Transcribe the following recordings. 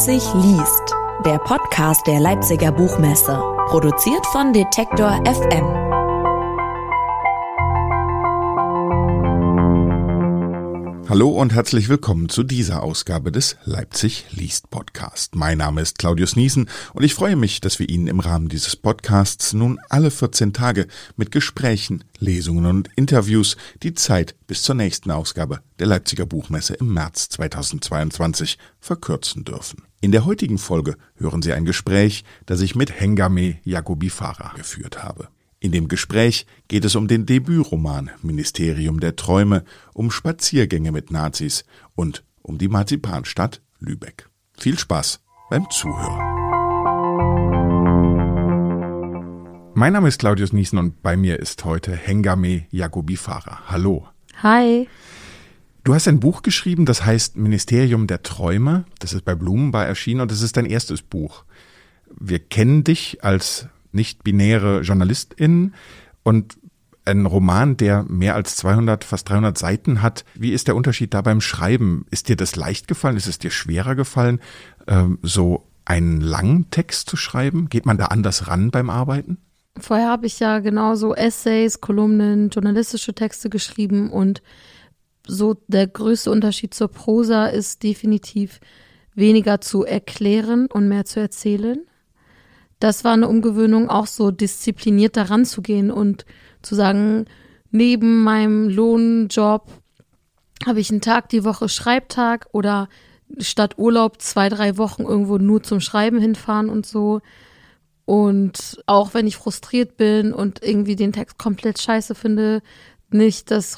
Leipzig liest, der Podcast der Leipziger Buchmesse, produziert von Detektor FM. Hallo und herzlich willkommen zu dieser Ausgabe des Leipzig liest Podcast. Mein Name ist Claudius Niesen und ich freue mich, dass wir Ihnen im Rahmen dieses Podcasts nun alle 14 Tage mit Gesprächen, Lesungen und Interviews die Zeit bis zur nächsten Ausgabe der Leipziger Buchmesse im März 2022 verkürzen dürfen. In der heutigen Folge hören Sie ein Gespräch, das ich mit Hengame Jacobi Farah geführt habe. In dem Gespräch geht es um den Debütroman Ministerium der Träume, um Spaziergänge mit Nazis und um die Marzipanstadt Lübeck. Viel Spaß beim Zuhören. Mein Name ist Claudius Niesen und bei mir ist heute Hengame Jacobi Farah. Hallo. Hi. Du hast ein Buch geschrieben, das heißt Ministerium der Träume. Das ist bei Blumenbar erschienen und das ist dein erstes Buch. Wir kennen dich als nicht-binäre JournalistInnen und ein Roman, der mehr als 200, fast 300 Seiten hat. Wie ist der Unterschied da beim Schreiben? Ist dir das leicht gefallen? Ist es dir schwerer gefallen, ähm, so einen langen Text zu schreiben? Geht man da anders ran beim Arbeiten? Vorher habe ich ja genauso Essays, Kolumnen, journalistische Texte geschrieben und so der größte Unterschied zur Prosa ist definitiv weniger zu erklären und mehr zu erzählen das war eine Umgewöhnung, auch so diszipliniert daran zu gehen und zu sagen, neben meinem Lohnjob habe ich einen Tag die Woche Schreibtag oder statt Urlaub zwei, drei Wochen irgendwo nur zum Schreiben hinfahren und so. Und auch wenn ich frustriert bin und irgendwie den Text komplett scheiße finde, nicht das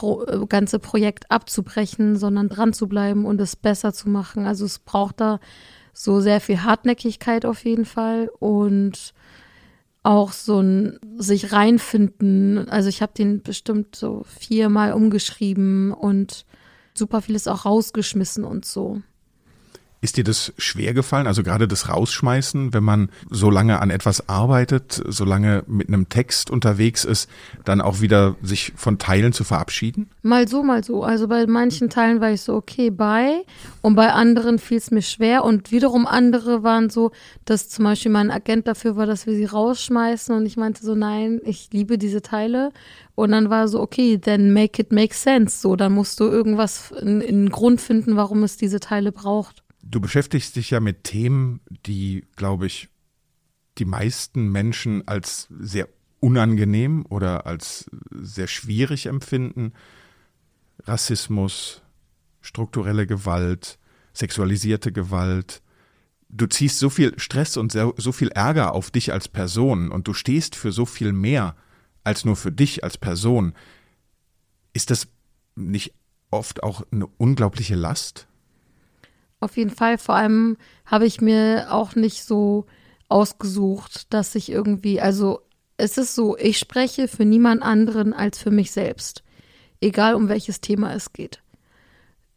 ganze Projekt abzubrechen, sondern dran zu bleiben und es besser zu machen. Also es braucht da so sehr viel Hartnäckigkeit auf jeden Fall und auch so ein sich reinfinden. Also ich habe den bestimmt so viermal umgeschrieben und super vieles auch rausgeschmissen und so. Ist dir das schwer gefallen, also gerade das Rausschmeißen, wenn man so lange an etwas arbeitet, so lange mit einem Text unterwegs ist, dann auch wieder sich von Teilen zu verabschieden? Mal so, mal so. Also bei manchen Teilen war ich so, okay, bye. Und bei anderen fiel es mir schwer. Und wiederum andere waren so, dass zum Beispiel mein Agent dafür war, dass wir sie rausschmeißen. Und ich meinte so, nein, ich liebe diese Teile. Und dann war so, okay, then make it make sense. So, dann musst du irgendwas, einen Grund finden, warum es diese Teile braucht. Du beschäftigst dich ja mit Themen, die, glaube ich, die meisten Menschen als sehr unangenehm oder als sehr schwierig empfinden. Rassismus, strukturelle Gewalt, sexualisierte Gewalt. Du ziehst so viel Stress und so viel Ärger auf dich als Person und du stehst für so viel mehr als nur für dich als Person. Ist das nicht oft auch eine unglaubliche Last? Auf jeden Fall. Vor allem habe ich mir auch nicht so ausgesucht, dass ich irgendwie, also es ist so, ich spreche für niemand anderen als für mich selbst. Egal um welches Thema es geht.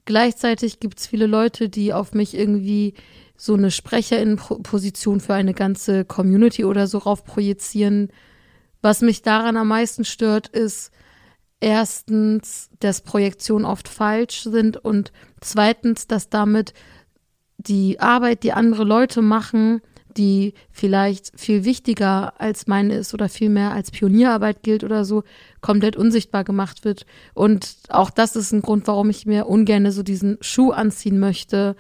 Gleichzeitig gibt es viele Leute, die auf mich irgendwie so eine Sprecherinnenposition für eine ganze Community oder so rauf projizieren. Was mich daran am meisten stört, ist, erstens, dass Projektionen oft falsch sind und zweitens, dass damit die Arbeit, die andere Leute machen, die vielleicht viel wichtiger als meine ist oder viel mehr als Pionierarbeit gilt oder so, komplett unsichtbar gemacht wird. Und auch das ist ein Grund, warum ich mir ungern so diesen Schuh anziehen möchte,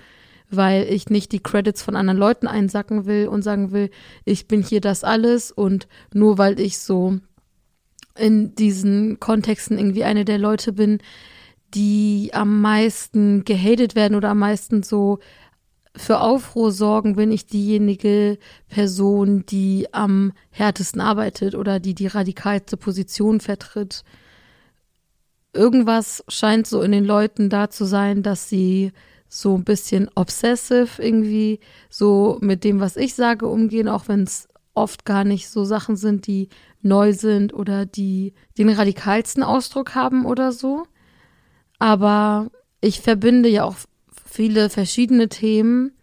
weil ich nicht die Credits von anderen Leuten einsacken will und sagen will, ich bin hier das alles und nur weil ich so in diesen Kontexten irgendwie eine der Leute bin, die am meisten gehatet werden oder am meisten so für Aufruhr sorgen, bin ich diejenige Person, die am härtesten arbeitet oder die die radikalste Position vertritt. Irgendwas scheint so in den Leuten da zu sein, dass sie so ein bisschen obsessive irgendwie so mit dem, was ich sage, umgehen, auch wenn es oft gar nicht so Sachen sind, die neu sind oder die den radikalsten Ausdruck haben oder so. Aber ich verbinde ja auch viele verschiedene Themen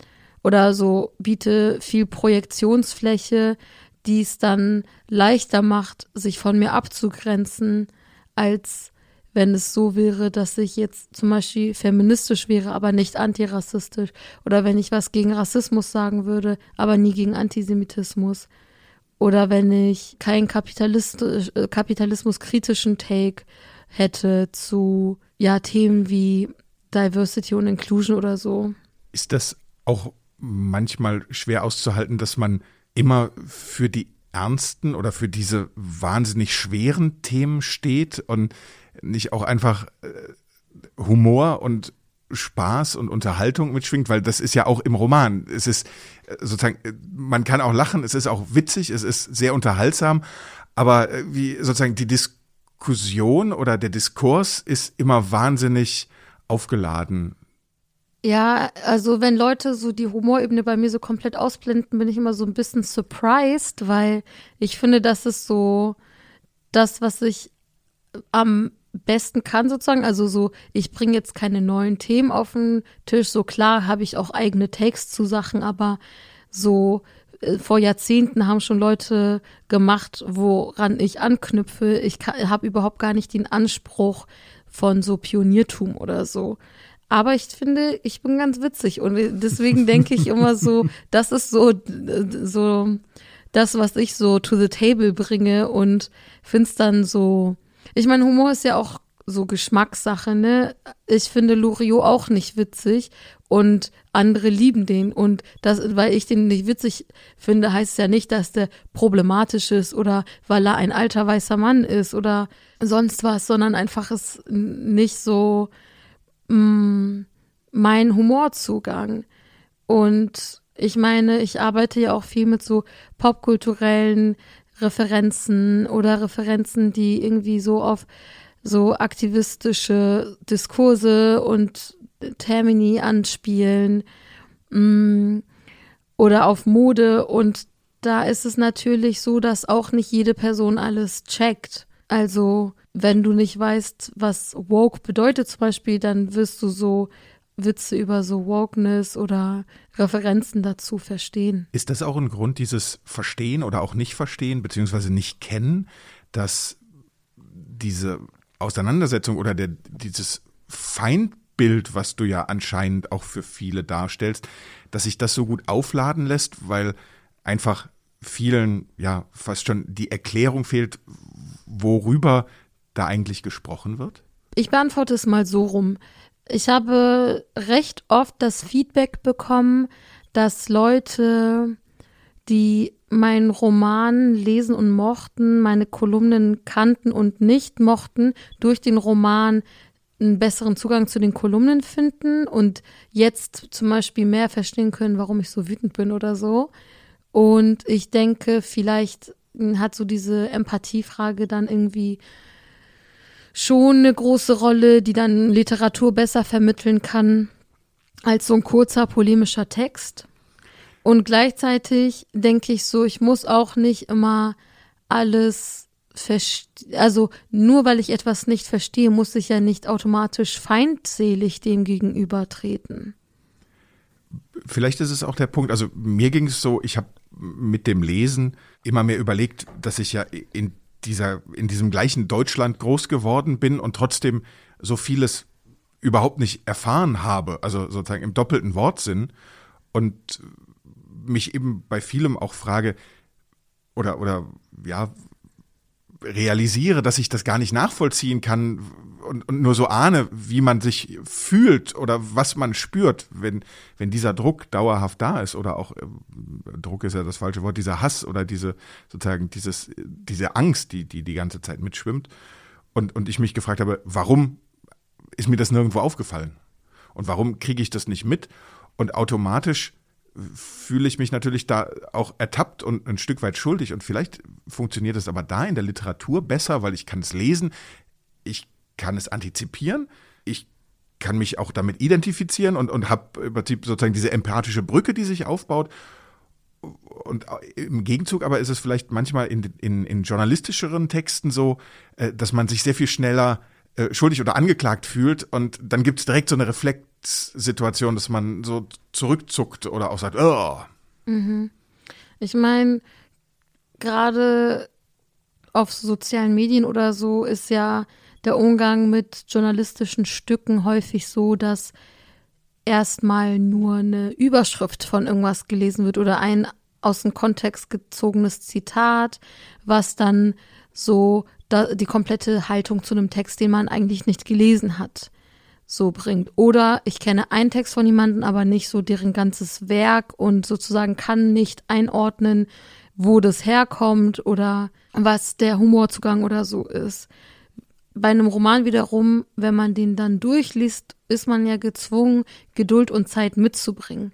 oder so biete viel Projektionsfläche, die es dann leichter macht, sich von mir abzugrenzen, als wenn es so wäre, dass ich jetzt zum Beispiel feministisch wäre, aber nicht antirassistisch. Oder wenn ich was gegen Rassismus sagen würde, aber nie gegen Antisemitismus. Oder wenn ich keinen äh, kapitalismuskritischen Take hätte zu ja, Themen wie Diversity und Inclusion oder so. Ist das auch manchmal schwer auszuhalten, dass man immer für die ernsten oder für diese wahnsinnig schweren Themen steht und nicht auch einfach äh, Humor und Spaß und Unterhaltung mitschwingt, weil das ist ja auch im Roman. Es ist äh, sozusagen, äh, man kann auch lachen, es ist auch witzig, es ist sehr unterhaltsam, aber wie sozusagen die Diskussion oder der Diskurs ist immer wahnsinnig aufgeladen. Ja, also wenn Leute so die Humorebene bei mir so komplett ausblenden, bin ich immer so ein bisschen surprised, weil ich finde, das ist so das, was ich am besten kann sozusagen. Also so, ich bringe jetzt keine neuen Themen auf den Tisch. So klar habe ich auch eigene Takes zu Sachen, aber so äh, vor Jahrzehnten haben schon Leute gemacht, woran ich anknüpfe. Ich habe überhaupt gar nicht den Anspruch von so Pioniertum oder so. Aber ich finde, ich bin ganz witzig und deswegen denke ich immer so, das ist so, so das, was ich so to the table bringe und finde es dann so. Ich meine, Humor ist ja auch so Geschmackssache, ne? Ich finde Loriot auch nicht witzig und andere lieben den und das, weil ich den nicht witzig finde, heißt ja nicht, dass der problematisch ist oder weil er ein alter weißer Mann ist oder sonst was, sondern einfach ist nicht so mh, mm, mein Humorzugang. Und ich meine, ich arbeite ja auch viel mit so popkulturellen Referenzen oder Referenzen, die irgendwie so auf so aktivistische Diskurse und Termini anspielen mm, oder auf Mode und da ist es natürlich so, dass auch nicht jede Person alles checkt. Also wenn du nicht weißt, was woke bedeutet zum Beispiel, dann wirst du so Witze über so Wokeness oder Referenzen dazu verstehen. Ist das auch ein Grund, dieses Verstehen oder auch nicht verstehen, beziehungsweise nicht kennen, dass diese Auseinandersetzung oder der, dieses Feindbild, was du ja anscheinend auch für viele darstellst, dass sich das so gut aufladen lässt, weil einfach vielen ja fast schon die Erklärung fehlt, worüber da eigentlich gesprochen wird? Ich beantworte es mal so rum. Ich habe recht oft das Feedback bekommen, dass Leute, die meinen Roman lesen und mochten, meine Kolumnen kannten und nicht mochten, durch den Roman einen besseren Zugang zu den Kolumnen finden und jetzt zum Beispiel mehr verstehen können, warum ich so wütend bin oder so. Und ich denke, vielleicht hat so diese Empathiefrage dann irgendwie schon eine große Rolle, die dann Literatur besser vermitteln kann als so ein kurzer polemischer Text. Und gleichzeitig denke ich so, ich muss auch nicht immer alles verstehen. Also nur weil ich etwas nicht verstehe, muss ich ja nicht automatisch feindselig dem gegenübertreten. Vielleicht ist es auch der Punkt, also mir ging es so, ich habe mit dem Lesen immer mehr überlegt, dass ich ja in dieser, in diesem gleichen Deutschland groß geworden bin und trotzdem so vieles überhaupt nicht erfahren habe, also sozusagen im doppelten Wortsinn und mich eben bei vielem auch frage oder, oder ja, realisiere, dass ich das gar nicht nachvollziehen kann und, und nur so ahne, wie man sich fühlt oder was man spürt, wenn, wenn dieser Druck dauerhaft da ist oder auch äh, Druck ist ja das falsche Wort, dieser Hass oder diese sozusagen dieses, diese Angst, die, die die ganze Zeit mitschwimmt. Und, und ich mich gefragt habe, warum ist mir das nirgendwo aufgefallen? Und warum kriege ich das nicht mit? Und automatisch fühle ich mich natürlich da auch ertappt und ein Stück weit schuldig. Und vielleicht funktioniert es aber da in der Literatur besser, weil ich kann es lesen, ich kann es antizipieren, ich kann mich auch damit identifizieren und, und habe im Prinzip sozusagen diese empathische Brücke, die sich aufbaut. Und im Gegenzug aber ist es vielleicht manchmal in, in, in journalistischeren Texten so, äh, dass man sich sehr viel schneller äh, schuldig oder angeklagt fühlt und dann gibt es direkt so eine Reflexsituation, dass man so zurückzuckt oder auch sagt, oh. Mhm. Ich meine, gerade auf sozialen Medien oder so ist ja der Umgang mit journalistischen Stücken häufig so, dass erstmal nur eine Überschrift von irgendwas gelesen wird oder ein aus dem Kontext gezogenes Zitat, was dann so die komplette Haltung zu einem Text, den man eigentlich nicht gelesen hat, so bringt. Oder ich kenne einen Text von jemandem, aber nicht so deren ganzes Werk und sozusagen kann nicht einordnen, wo das herkommt oder was der Humorzugang oder so ist. Bei einem Roman wiederum, wenn man den dann durchliest, ist man ja gezwungen, Geduld und Zeit mitzubringen.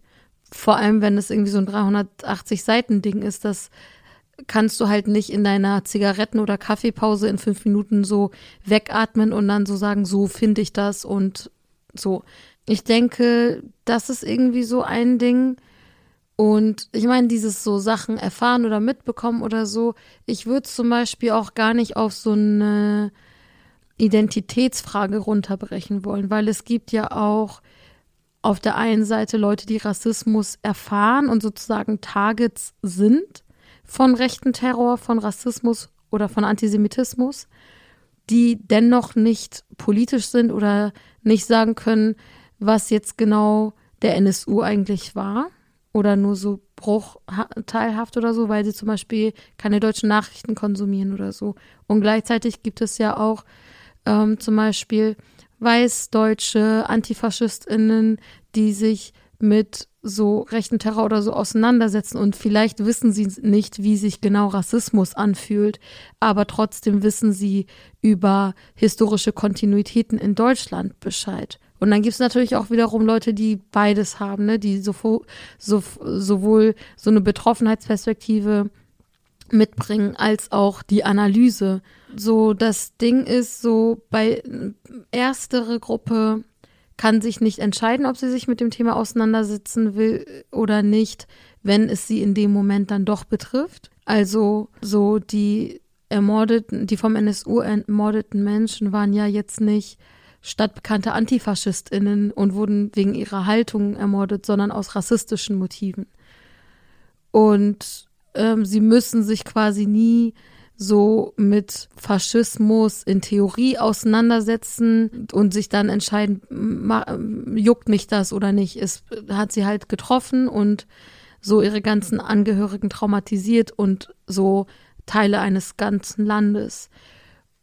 Vor allem, wenn es irgendwie so ein 380 Seiten Ding ist, das kannst du halt nicht in deiner Zigaretten- oder Kaffeepause in fünf Minuten so wegatmen und dann so sagen, so finde ich das und so. Ich denke, das ist irgendwie so ein Ding. Und ich meine, dieses so Sachen erfahren oder mitbekommen oder so, ich würde zum Beispiel auch gar nicht auf so eine Identitätsfrage runterbrechen wollen, weil es gibt ja auch auf der einen Seite Leute, die Rassismus erfahren und sozusagen Targets sind von rechten Terror, von Rassismus oder von Antisemitismus, die dennoch nicht politisch sind oder nicht sagen können, was jetzt genau der NSU eigentlich war oder nur so bruchteilhaft oder so, weil sie zum Beispiel keine deutschen Nachrichten konsumieren oder so. Und gleichzeitig gibt es ja auch ähm, zum Beispiel weißdeutsche AntifaschistInnen, die sich mit so rechten Terror oder so auseinandersetzen und vielleicht wissen sie nicht, wie sich genau Rassismus anfühlt, aber trotzdem wissen sie über historische Kontinuitäten in Deutschland Bescheid. Und dann gibt es natürlich auch wiederum Leute, die beides haben, ne? die so, so, sowohl so eine Betroffenheitsperspektive mitbringen als auch die Analyse. So, das Ding ist so, bei erstere Gruppe kann sich nicht entscheiden, ob sie sich mit dem Thema auseinandersetzen will oder nicht, wenn es sie in dem Moment dann doch betrifft. Also so die ermordeten, die vom NSU ermordeten Menschen waren ja jetzt nicht stadtbekannte AntifaschistInnen und wurden wegen ihrer Haltung ermordet, sondern aus rassistischen Motiven. Und ähm, sie müssen sich quasi nie so mit Faschismus in Theorie auseinandersetzen und sich dann entscheiden, juckt mich das oder nicht. Es hat sie halt getroffen und so ihre ganzen Angehörigen traumatisiert und so Teile eines ganzen Landes.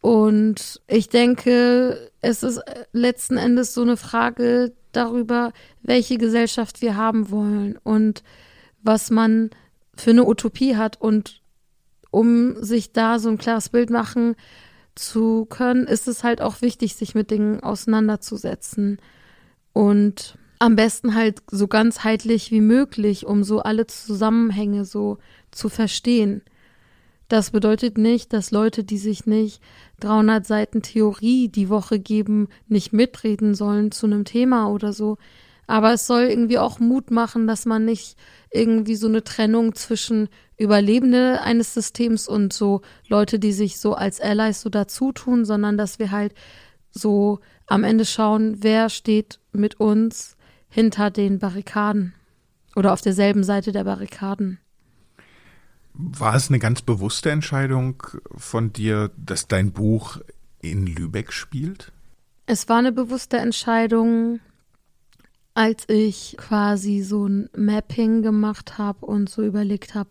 Und ich denke, es ist letzten Endes so eine Frage darüber, welche Gesellschaft wir haben wollen und was man für eine Utopie hat. Und um sich da so ein klares Bild machen zu können, ist es halt auch wichtig, sich mit Dingen auseinanderzusetzen. Und am besten halt so ganzheitlich wie möglich, um so alle Zusammenhänge so zu verstehen. Das bedeutet nicht, dass Leute, die sich nicht 300 Seiten Theorie die Woche geben, nicht mitreden sollen zu einem Thema oder so. Aber es soll irgendwie auch Mut machen, dass man nicht irgendwie so eine Trennung zwischen Überlebende eines Systems und so Leute, die sich so als Allies so dazu tun, sondern dass wir halt so am Ende schauen, wer steht mit uns hinter den Barrikaden oder auf derselben Seite der Barrikaden. War es eine ganz bewusste Entscheidung von dir, dass dein Buch in Lübeck spielt? Es war eine bewusste Entscheidung, als ich quasi so ein Mapping gemacht habe und so überlegt habe,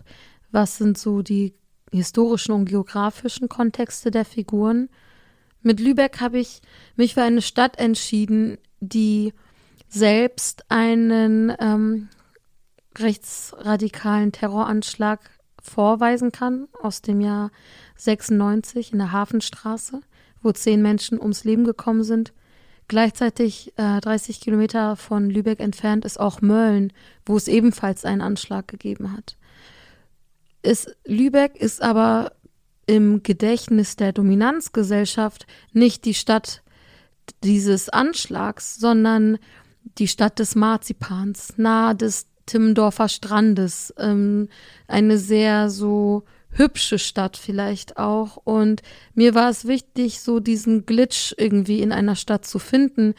was sind so die historischen und geografischen Kontexte der Figuren. Mit Lübeck habe ich mich für eine Stadt entschieden, die selbst einen ähm, rechtsradikalen Terroranschlag vorweisen kann aus dem Jahr 96 in der Hafenstraße, wo zehn Menschen ums Leben gekommen sind. Gleichzeitig äh, 30 Kilometer von Lübeck entfernt ist auch Mölln, wo es ebenfalls einen Anschlag gegeben hat. Ist, Lübeck ist aber im Gedächtnis der Dominanzgesellschaft nicht die Stadt dieses Anschlags, sondern die Stadt des Marzipans, nahe des Timmendorfer Strandes, ähm, eine sehr so hübsche Stadt vielleicht auch. Und mir war es wichtig, so diesen Glitch irgendwie in einer Stadt zu finden,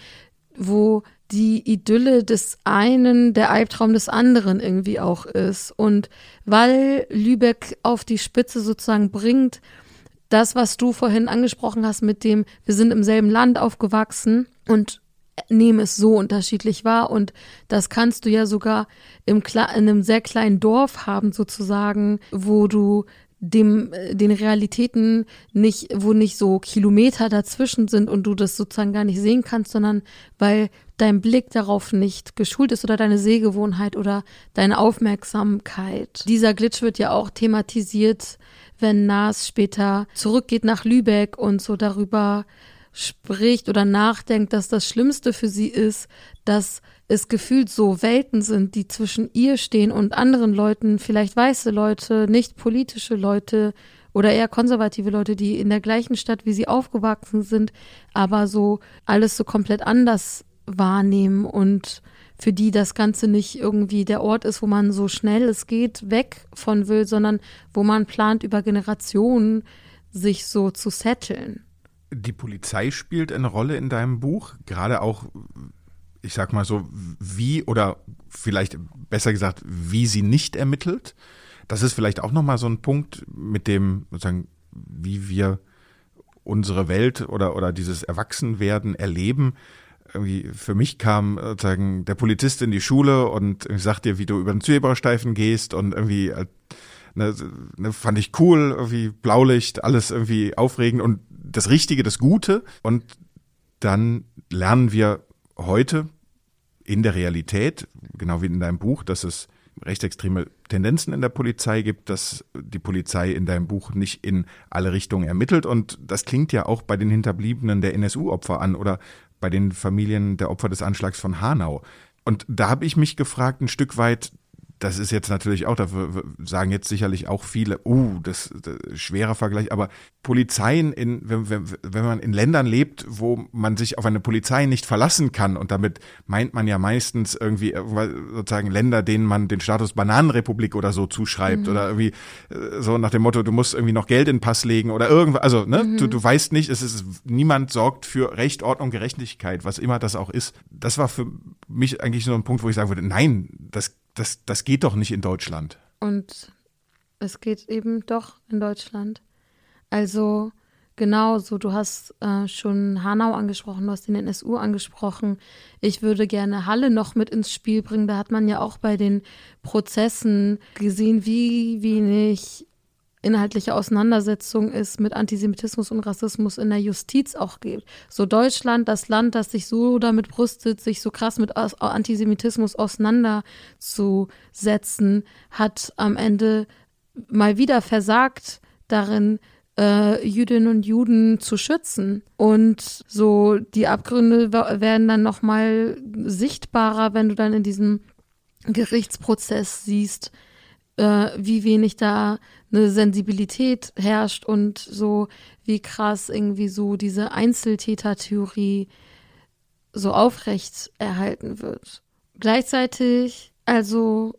wo die Idylle des einen der Albtraum des anderen irgendwie auch ist. Und weil Lübeck auf die Spitze sozusagen bringt, das, was du vorhin angesprochen hast mit dem, wir sind im selben Land aufgewachsen und nehmen es so unterschiedlich wahr und das kannst du ja sogar im in einem sehr kleinen Dorf haben sozusagen, wo du dem äh, den Realitäten nicht wo nicht so Kilometer dazwischen sind und du das sozusagen gar nicht sehen kannst, sondern weil dein Blick darauf nicht geschult ist oder deine Sehgewohnheit oder deine Aufmerksamkeit. Dieser Glitch wird ja auch thematisiert, wenn Nas später zurückgeht nach Lübeck und so darüber spricht oder nachdenkt, dass das Schlimmste für sie ist, dass es gefühlt so Welten sind, die zwischen ihr stehen und anderen Leuten, vielleicht weiße Leute, nicht politische Leute oder eher konservative Leute, die in der gleichen Stadt wie sie aufgewachsen sind, aber so alles so komplett anders wahrnehmen und für die das Ganze nicht irgendwie der Ort ist, wo man so schnell es geht weg von will, sondern wo man plant, über Generationen sich so zu setteln. Die Polizei spielt eine Rolle in deinem Buch, gerade auch, ich sag mal so, wie oder vielleicht besser gesagt, wie sie nicht ermittelt. Das ist vielleicht auch nochmal so ein Punkt, mit dem sozusagen, wie wir unsere Welt oder, oder dieses Erwachsenwerden erleben irgendwie für mich kam sozusagen der Polizist in die Schule und sagt dir, wie du über den Zebrastreifen gehst und irgendwie ne, ne, fand ich cool, irgendwie Blaulicht, alles irgendwie aufregend und das Richtige, das Gute. Und dann lernen wir heute in der Realität, genau wie in deinem Buch, dass es rechtsextreme Tendenzen in der Polizei gibt, dass die Polizei in deinem Buch nicht in alle Richtungen ermittelt. Und das klingt ja auch bei den Hinterbliebenen der NSU-Opfer an oder bei den Familien der Opfer des Anschlags von Hanau. Und da habe ich mich gefragt, ein Stück weit, das ist jetzt natürlich auch, da sagen jetzt sicherlich auch viele, uh, das, das schwerer Vergleich, aber Polizeien in, wenn, wenn, wenn man in Ländern lebt, wo man sich auf eine Polizei nicht verlassen kann und damit meint man ja meistens irgendwie sozusagen Länder, denen man den Status Bananenrepublik oder so zuschreibt mhm. oder irgendwie äh, so nach dem Motto, du musst irgendwie noch Geld in den Pass legen oder irgendwas, also ne, mhm. du, du weißt nicht, es ist, niemand sorgt für Recht, Ordnung, Gerechtigkeit, was immer das auch ist. Das war für mich eigentlich so ein Punkt, wo ich sagen würde, nein, das das, das geht doch nicht in Deutschland. Und es geht eben doch in Deutschland. Also genau so, du hast äh, schon Hanau angesprochen, du hast den NSU angesprochen. Ich würde gerne Halle noch mit ins Spiel bringen. Da hat man ja auch bei den Prozessen gesehen, wie wenig inhaltliche Auseinandersetzung es mit Antisemitismus und Rassismus in der Justiz auch gibt. So Deutschland, das Land, das sich so damit brüstet, sich so krass mit Antisemitismus auseinanderzusetzen, hat am Ende mal wieder versagt darin, äh, Jüdinnen und Juden zu schützen. Und so die Abgründe werden dann nochmal sichtbarer, wenn du dann in diesem Gerichtsprozess siehst, äh, wie wenig da eine Sensibilität herrscht und so wie krass irgendwie so diese Einzeltätertheorie so aufrecht erhalten wird. Gleichzeitig, also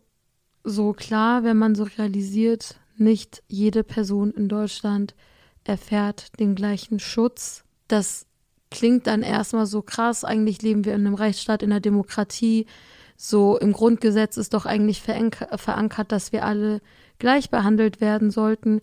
so klar, wenn man so realisiert, nicht jede Person in Deutschland erfährt den gleichen Schutz. Das klingt dann erstmal so krass. Eigentlich leben wir in einem Rechtsstaat, in einer Demokratie so im Grundgesetz ist doch eigentlich verankert, dass wir alle gleich behandelt werden sollten.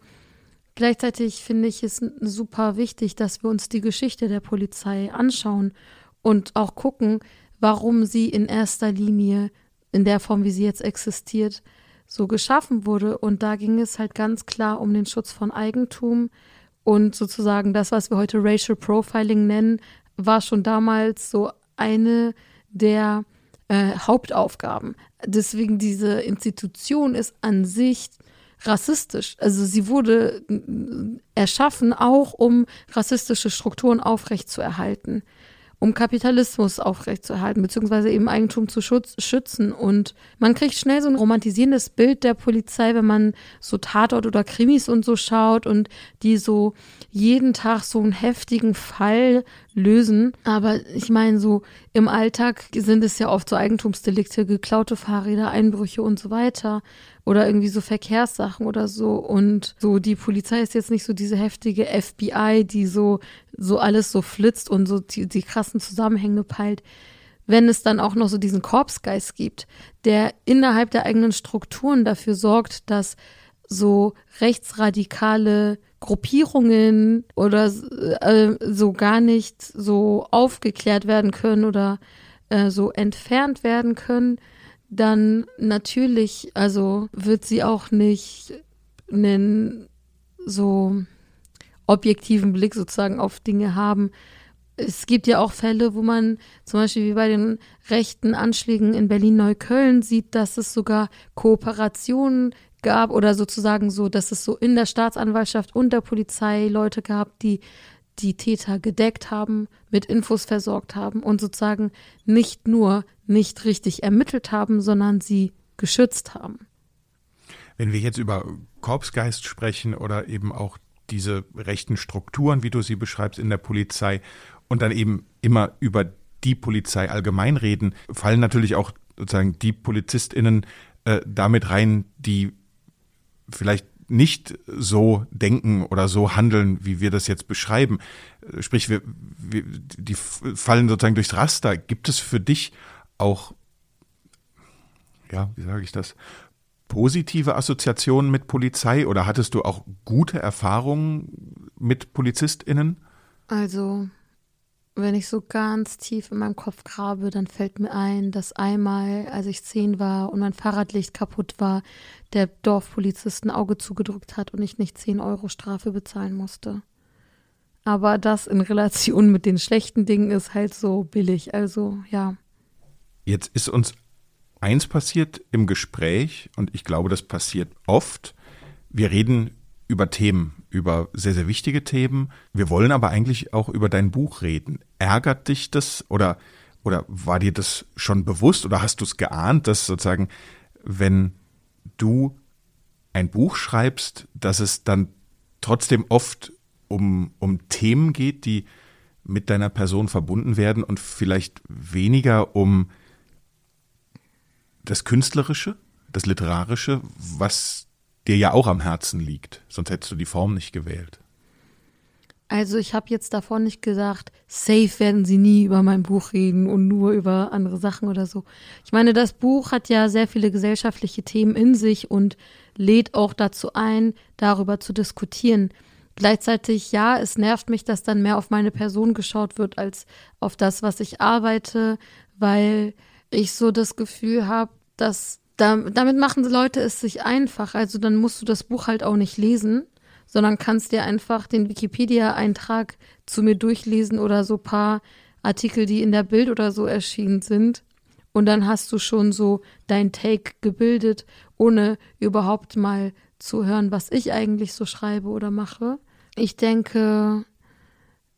Gleichzeitig finde ich es super wichtig, dass wir uns die Geschichte der Polizei anschauen und auch gucken, warum sie in erster Linie in der Form, wie sie jetzt existiert, so geschaffen wurde. Und da ging es halt ganz klar um den Schutz von Eigentum und sozusagen das, was wir heute Racial Profiling nennen, war schon damals so eine der äh, Hauptaufgaben. Deswegen diese Institution ist an sich rassistisch. Also sie wurde äh, erschaffen, auch um rassistische Strukturen aufrechtzuerhalten um Kapitalismus aufrechtzuerhalten, beziehungsweise eben Eigentum zu schutz, schützen. Und man kriegt schnell so ein romantisierendes Bild der Polizei, wenn man so Tatort oder Krimis und so schaut und die so jeden Tag so einen heftigen Fall lösen. Aber ich meine, so im Alltag sind es ja oft so Eigentumsdelikte, geklaute Fahrräder, Einbrüche und so weiter oder irgendwie so Verkehrssachen oder so. Und so die Polizei ist jetzt nicht so diese heftige FBI, die so, so alles so flitzt und so die, die krassen Zusammenhänge peilt. Wenn es dann auch noch so diesen Korpsgeist gibt, der innerhalb der eigenen Strukturen dafür sorgt, dass so rechtsradikale Gruppierungen oder äh, so gar nicht so aufgeklärt werden können oder äh, so entfernt werden können, dann natürlich, also wird sie auch nicht einen so objektiven Blick sozusagen auf Dinge haben. Es gibt ja auch Fälle, wo man zum Beispiel wie bei den rechten Anschlägen in Berlin-Neukölln sieht, dass es sogar Kooperationen gab oder sozusagen so, dass es so in der Staatsanwaltschaft und der Polizei Leute gab, die die Täter gedeckt haben, mit Infos versorgt haben und sozusagen nicht nur nicht richtig ermittelt haben, sondern sie geschützt haben. Wenn wir jetzt über Korpsgeist sprechen oder eben auch diese rechten Strukturen, wie du sie beschreibst in der Polizei und dann eben immer über die Polizei allgemein reden, fallen natürlich auch sozusagen die PolizistInnen äh, damit rein, die vielleicht nicht so denken oder so handeln, wie wir das jetzt beschreiben. Sprich, wir, wir, die fallen sozusagen durchs Raster. Gibt es für dich auch, ja, wie sage ich das, positive Assoziationen mit Polizei oder hattest du auch gute Erfahrungen mit PolizistInnen? Also, wenn ich so ganz tief in meinem Kopf grabe, dann fällt mir ein, dass einmal, als ich zehn war und mein Fahrradlicht kaputt war, der Dorfpolizist ein Auge zugedrückt hat und ich nicht zehn Euro Strafe bezahlen musste. Aber das in Relation mit den schlechten Dingen ist halt so billig. Also, ja. Jetzt ist uns eins passiert im Gespräch und ich glaube, das passiert oft. Wir reden über Themen, über sehr, sehr wichtige Themen. Wir wollen aber eigentlich auch über dein Buch reden. Ärgert dich das oder, oder war dir das schon bewusst oder hast du es geahnt, dass sozusagen, wenn du ein Buch schreibst, dass es dann trotzdem oft um, um Themen geht, die mit deiner Person verbunden werden und vielleicht weniger um das Künstlerische, das Literarische, was dir ja auch am Herzen liegt. Sonst hättest du die Form nicht gewählt. Also ich habe jetzt davon nicht gesagt, safe werden sie nie über mein Buch reden und nur über andere Sachen oder so. Ich meine, das Buch hat ja sehr viele gesellschaftliche Themen in sich und lädt auch dazu ein, darüber zu diskutieren. Gleichzeitig, ja, es nervt mich, dass dann mehr auf meine Person geschaut wird als auf das, was ich arbeite, weil ich so das Gefühl habe, dass da, damit machen Leute es sich einfach. Also dann musst du das Buch halt auch nicht lesen, sondern kannst dir einfach den Wikipedia-Eintrag zu mir durchlesen oder so paar Artikel, die in der Bild oder so erschienen sind. Und dann hast du schon so dein Take gebildet, ohne überhaupt mal zu hören, was ich eigentlich so schreibe oder mache. Ich denke,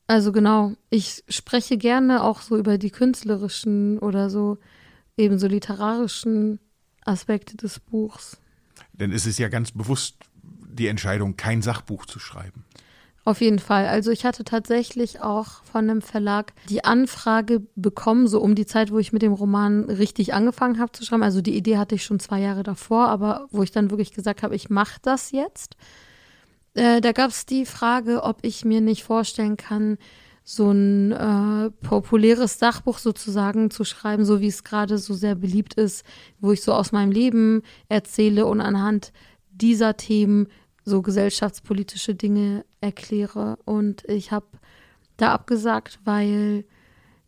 also genau, ich spreche gerne auch so über die künstlerischen oder so ebenso literarischen Aspekte des Buchs. Denn es ist ja ganz bewusst die Entscheidung, kein Sachbuch zu schreiben. Auf jeden Fall. Also ich hatte tatsächlich auch von einem Verlag die Anfrage bekommen, so um die Zeit, wo ich mit dem Roman richtig angefangen habe zu schreiben. Also die Idee hatte ich schon zwei Jahre davor, aber wo ich dann wirklich gesagt habe, ich mache das jetzt. Äh, da gab es die Frage, ob ich mir nicht vorstellen kann, so ein äh, populäres Sachbuch sozusagen zu schreiben, so wie es gerade so sehr beliebt ist, wo ich so aus meinem Leben erzähle und anhand dieser Themen so gesellschaftspolitische Dinge erkläre. Und ich habe da abgesagt, weil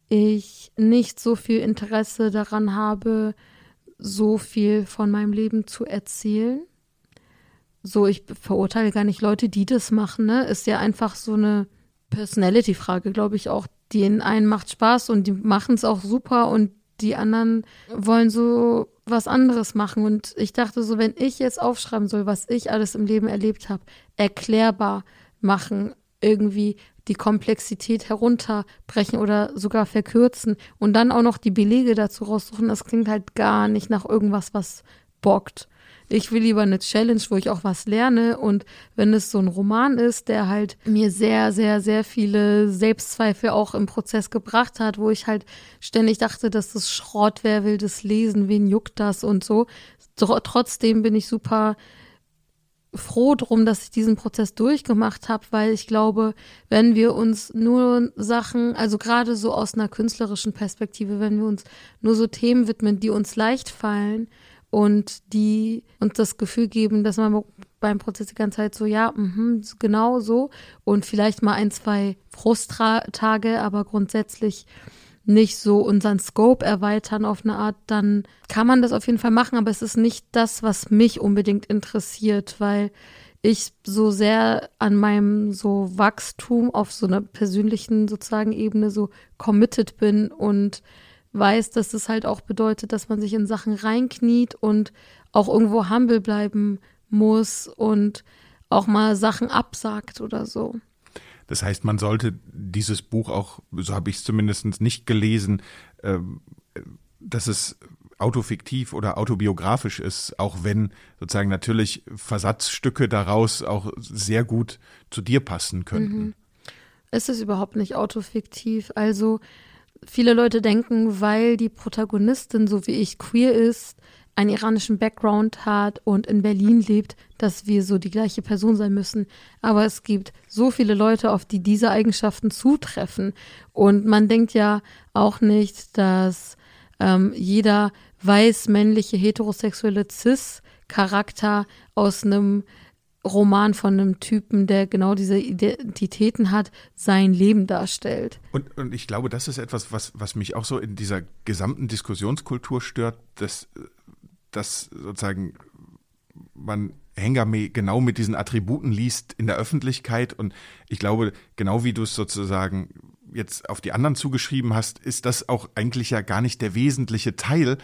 ich nicht so viel Interesse daran habe, so viel von meinem Leben zu erzählen. So, ich verurteile gar nicht Leute, die das machen, ne? Ist ja einfach so eine Personality-Frage, glaube ich auch. Die in einen macht Spaß und die machen es auch super und die anderen wollen so was anderes machen. Und ich dachte so, wenn ich jetzt aufschreiben soll, was ich alles im Leben erlebt habe, erklärbar machen, irgendwie die Komplexität herunterbrechen oder sogar verkürzen und dann auch noch die Belege dazu raussuchen, das klingt halt gar nicht nach irgendwas, was bockt. Ich will lieber eine Challenge, wo ich auch was lerne. Und wenn es so ein Roman ist, der halt mir sehr, sehr, sehr viele Selbstzweifel auch im Prozess gebracht hat, wo ich halt ständig dachte, dass das Schrott, wer will das lesen, wen juckt das und so. Trotzdem bin ich super froh drum, dass ich diesen Prozess durchgemacht habe, weil ich glaube, wenn wir uns nur Sachen, also gerade so aus einer künstlerischen Perspektive, wenn wir uns nur so Themen widmen, die uns leicht fallen, und die uns das Gefühl geben, dass man beim Prozess die ganze Zeit so, ja, mh, genau so. Und vielleicht mal ein, zwei Frusttage, aber grundsätzlich nicht so unseren Scope erweitern auf eine Art, dann kann man das auf jeden Fall machen, aber es ist nicht das, was mich unbedingt interessiert, weil ich so sehr an meinem so Wachstum auf so einer persönlichen sozusagen Ebene so committed bin und weiß, dass es halt auch bedeutet, dass man sich in Sachen reinkniet und auch irgendwo humble bleiben muss und auch mal Sachen absagt oder so. Das heißt, man sollte dieses Buch auch, so habe ich es zumindest nicht gelesen, äh, dass es autofiktiv oder autobiografisch ist, auch wenn sozusagen natürlich Versatzstücke daraus auch sehr gut zu dir passen könnten. Mhm. Es ist überhaupt nicht autofiktiv. Also viele Leute denken, weil die Protagonistin, so wie ich, queer ist, einen iranischen Background hat und in Berlin lebt, dass wir so die gleiche Person sein müssen. Aber es gibt so viele Leute, auf die diese Eigenschaften zutreffen. Und man denkt ja auch nicht, dass ähm, jeder weiß männliche heterosexuelle Cis-Charakter aus einem Roman von einem Typen, der genau diese Identitäten hat, sein Leben darstellt. Und, und ich glaube, das ist etwas, was, was mich auch so in dieser gesamten Diskussionskultur stört, dass, dass sozusagen man Hengame genau mit diesen Attributen liest in der Öffentlichkeit. Und ich glaube, genau wie du es sozusagen jetzt auf die anderen zugeschrieben hast, ist das auch eigentlich ja gar nicht der wesentliche Teil,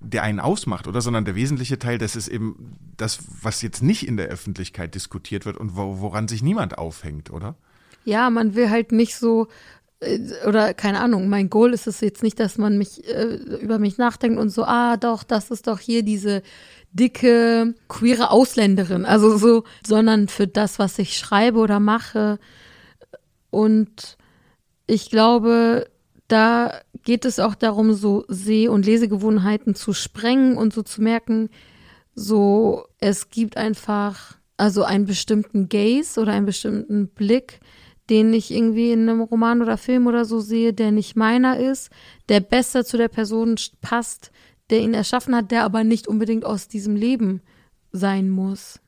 der einen ausmacht, oder? Sondern der wesentliche Teil, das ist eben das, was jetzt nicht in der Öffentlichkeit diskutiert wird und wo, woran sich niemand aufhängt, oder? Ja, man will halt nicht so äh, oder keine Ahnung, mein Goal ist es jetzt nicht, dass man mich äh, über mich nachdenkt und so, ah, doch, das ist doch hier diese dicke queere Ausländerin, also so, sondern für das, was ich schreibe oder mache und ich glaube, da geht es auch darum, so Seh- und Lesegewohnheiten zu sprengen und so zu merken, so es gibt einfach also einen bestimmten Gaze oder einen bestimmten Blick, den ich irgendwie in einem Roman oder Film oder so sehe, der nicht meiner ist, der besser zu der Person passt, der ihn erschaffen hat, der aber nicht unbedingt aus diesem Leben sein muss.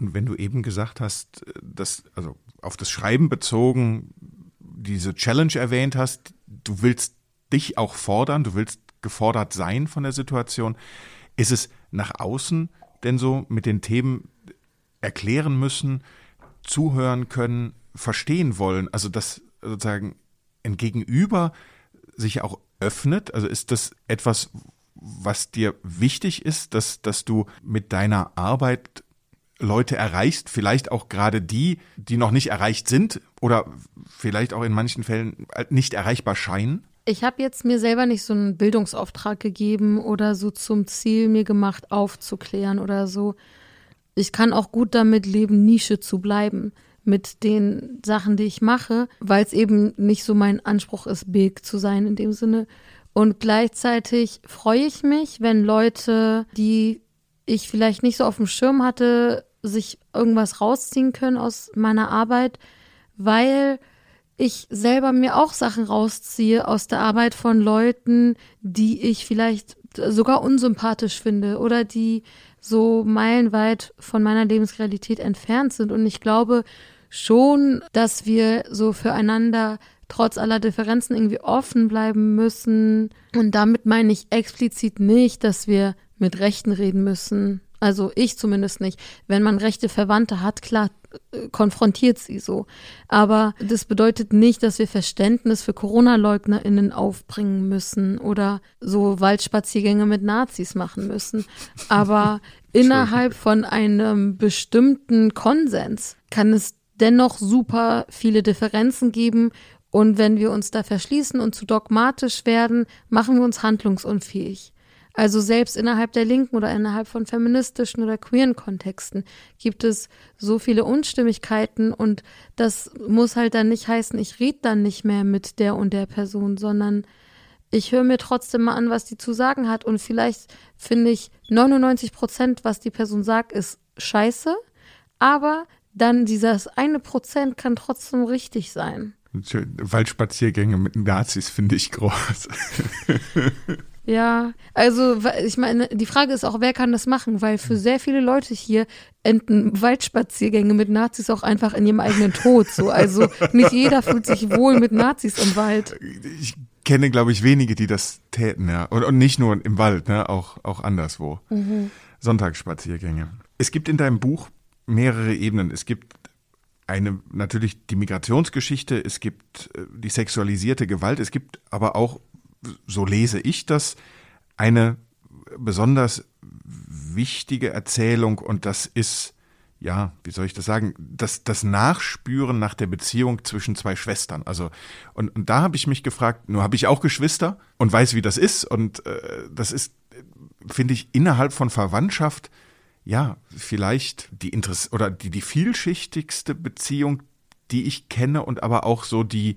Und wenn du eben gesagt hast, dass, also auf das Schreiben bezogen, diese Challenge erwähnt hast, du willst dich auch fordern, du willst gefordert sein von der Situation. Ist es nach außen denn so mit den Themen erklären müssen, zuhören können, verstehen wollen? Also dass sozusagen ein Gegenüber sich auch öffnet? Also ist das etwas, was dir wichtig ist, dass, dass du mit deiner Arbeit Leute erreichst, vielleicht auch gerade die, die noch nicht erreicht sind oder vielleicht auch in manchen Fällen nicht erreichbar scheinen? Ich habe jetzt mir selber nicht so einen Bildungsauftrag gegeben oder so zum Ziel mir gemacht, aufzuklären oder so. Ich kann auch gut damit leben, Nische zu bleiben mit den Sachen, die ich mache, weil es eben nicht so mein Anspruch ist, big zu sein in dem Sinne. Und gleichzeitig freue ich mich, wenn Leute, die ich vielleicht nicht so auf dem Schirm hatte, sich irgendwas rausziehen können aus meiner Arbeit, weil ich selber mir auch Sachen rausziehe aus der Arbeit von Leuten, die ich vielleicht sogar unsympathisch finde oder die so meilenweit von meiner Lebensrealität entfernt sind. Und ich glaube schon, dass wir so füreinander trotz aller Differenzen irgendwie offen bleiben müssen. Und damit meine ich explizit nicht, dass wir mit Rechten reden müssen also ich zumindest nicht. Wenn man rechte Verwandte hat, klar, äh, konfrontiert sie so. Aber das bedeutet nicht, dass wir Verständnis für Corona-LeugnerInnen aufbringen müssen oder so Waldspaziergänge mit Nazis machen müssen. Aber innerhalb von einem bestimmten Konsens kann es dennoch super viele Differenzen geben. Und wenn wir uns da verschließen und zu dogmatisch werden, machen wir uns handlungsunfähig. Also selbst innerhalb der linken oder innerhalb von feministischen oder queeren Kontexten gibt es so viele Unstimmigkeiten und das muss halt dann nicht heißen, ich rede dann nicht mehr mit der und der Person, sondern ich höre mir trotzdem mal an, was die zu sagen hat und vielleicht finde ich 99 Prozent, was die Person sagt, ist scheiße, aber dann dieses eine Prozent kann trotzdem richtig sein. Waldspaziergänge mit Nazis finde ich groß. Ja, also ich meine, die Frage ist auch, wer kann das machen? Weil für sehr viele Leute hier enden Waldspaziergänge mit Nazis auch einfach in ihrem eigenen Tod. So, also nicht jeder fühlt sich wohl mit Nazis im Wald. Ich kenne, glaube ich, wenige, die das täten, ja. Und, und nicht nur im Wald, ne, auch auch anderswo. Mhm. Sonntagsspaziergänge. Es gibt in deinem Buch mehrere Ebenen. Es gibt eine natürlich die Migrationsgeschichte, es gibt äh, die sexualisierte Gewalt, es gibt aber auch so lese ich das, eine besonders wichtige Erzählung und das ist, ja, wie soll ich das sagen, das, das Nachspüren nach der Beziehung zwischen zwei Schwestern. Also, und, und da habe ich mich gefragt, nur habe ich auch Geschwister und weiß, wie das ist und äh, das ist, finde ich, innerhalb von Verwandtschaft, ja, vielleicht die Interess oder die, die vielschichtigste Beziehung, die ich kenne und aber auch so die,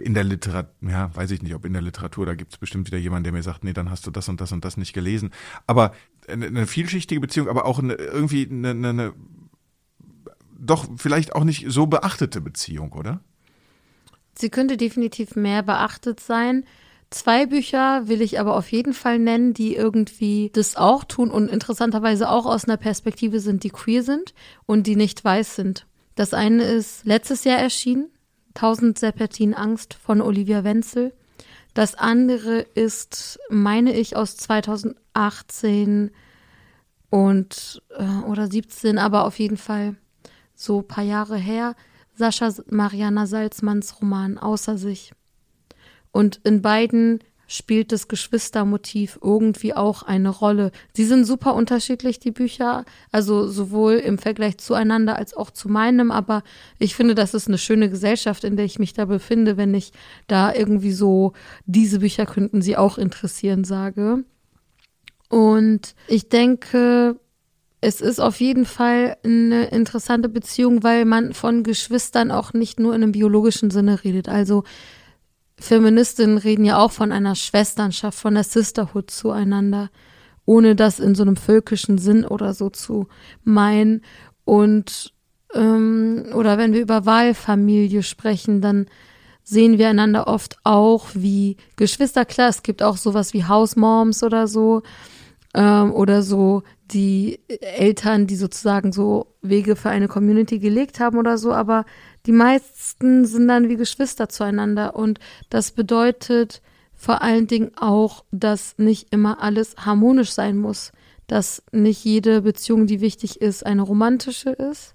in der Literatur, ja, weiß ich nicht, ob in der Literatur, da gibt es bestimmt wieder jemanden, der mir sagt, nee, dann hast du das und das und das nicht gelesen. Aber eine, eine vielschichtige Beziehung, aber auch eine, irgendwie eine, eine, eine, doch vielleicht auch nicht so beachtete Beziehung, oder? Sie könnte definitiv mehr beachtet sein. Zwei Bücher will ich aber auf jeden Fall nennen, die irgendwie das auch tun und interessanterweise auch aus einer Perspektive sind, die queer sind und die nicht weiß sind. Das eine ist letztes Jahr erschienen, 1000 Serpentin Angst von Olivia Wenzel. Das andere ist, meine ich, aus 2018 und äh, oder 17, aber auf jeden Fall so ein paar Jahre her. Sascha Mariana Salzmanns Roman Außer sich. Und in beiden spielt das Geschwistermotiv irgendwie auch eine Rolle. Sie sind super unterschiedlich, die Bücher, also sowohl im Vergleich zueinander als auch zu meinem, aber ich finde, das ist eine schöne Gesellschaft, in der ich mich da befinde, wenn ich da irgendwie so, diese Bücher könnten Sie auch interessieren, sage. Und ich denke, es ist auf jeden Fall eine interessante Beziehung, weil man von Geschwistern auch nicht nur in einem biologischen Sinne redet. Also Feministinnen reden ja auch von einer Schwesternschaft, von der Sisterhood zueinander, ohne das in so einem völkischen Sinn oder so zu meinen. Und ähm, oder wenn wir über Wahlfamilie sprechen, dann sehen wir einander oft auch wie Geschwister. Klar, es gibt auch sowas wie Hausmoms oder so ähm, oder so die Eltern, die sozusagen so Wege für eine Community gelegt haben oder so, aber die meisten sind dann wie Geschwister zueinander und das bedeutet vor allen Dingen auch, dass nicht immer alles harmonisch sein muss, dass nicht jede Beziehung, die wichtig ist, eine romantische ist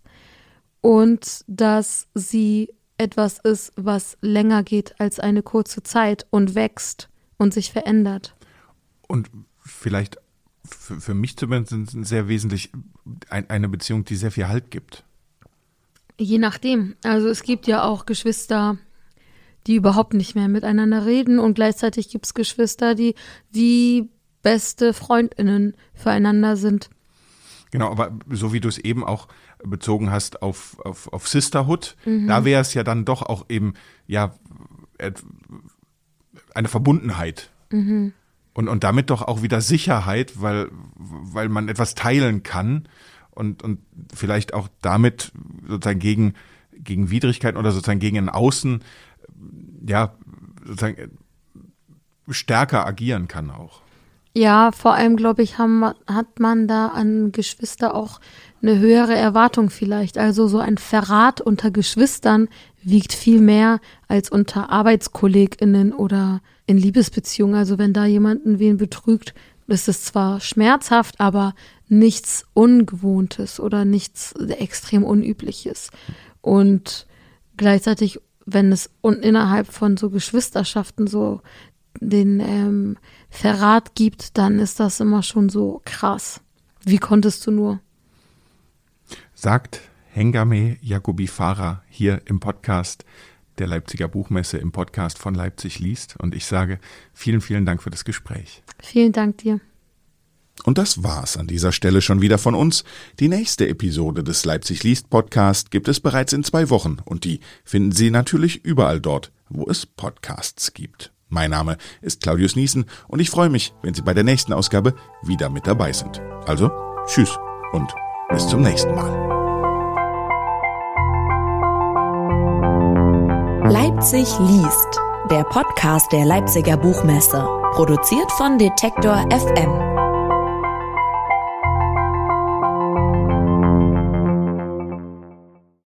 und dass sie etwas ist, was länger geht als eine kurze Zeit und wächst und sich verändert. Und vielleicht für, für mich zumindest sehr wesentlich ein, eine Beziehung, die sehr viel Halt gibt. Je nachdem. Also es gibt ja auch Geschwister, die überhaupt nicht mehr miteinander reden und gleichzeitig gibt es Geschwister, die wie beste Freundinnen füreinander sind. Genau, aber so wie du es eben auch bezogen hast auf, auf, auf Sisterhood, mhm. da wäre es ja dann doch auch eben, ja, eine Verbundenheit. Mhm. Und, und damit doch auch wieder Sicherheit, weil, weil man etwas teilen kann und, und vielleicht auch damit sozusagen gegen, gegen Widrigkeiten oder sozusagen gegen ein Außen, ja, sozusagen stärker agieren kann auch. Ja, vor allem, glaube ich, haben, hat man da an Geschwister auch eine höhere Erwartung vielleicht. Also so ein Verrat unter Geschwistern wiegt viel mehr als unter ArbeitskollegInnen oder in Liebesbeziehungen. Also wenn da jemanden wen betrügt, ist es zwar schmerzhaft, aber nichts Ungewohntes oder nichts extrem Unübliches. Und gleichzeitig, wenn es innerhalb von so Geschwisterschaften so den ähm, Verrat gibt, dann ist das immer schon so krass. Wie konntest du nur? Sagt Hengame Jacobi Farah hier im Podcast der Leipziger Buchmesse im Podcast von Leipzig liest. Und ich sage vielen, vielen Dank für das Gespräch. Vielen Dank dir. Und das war's an dieser Stelle schon wieder von uns. Die nächste Episode des Leipzig liest Podcast gibt es bereits in zwei Wochen und die finden Sie natürlich überall dort, wo es Podcasts gibt. Mein Name ist Claudius Niesen und ich freue mich, wenn Sie bei der nächsten Ausgabe wieder mit dabei sind. Also, tschüss und bis zum nächsten Mal. Leipzig liest, der Podcast der Leipziger Buchmesse. Produziert von Detektor FM.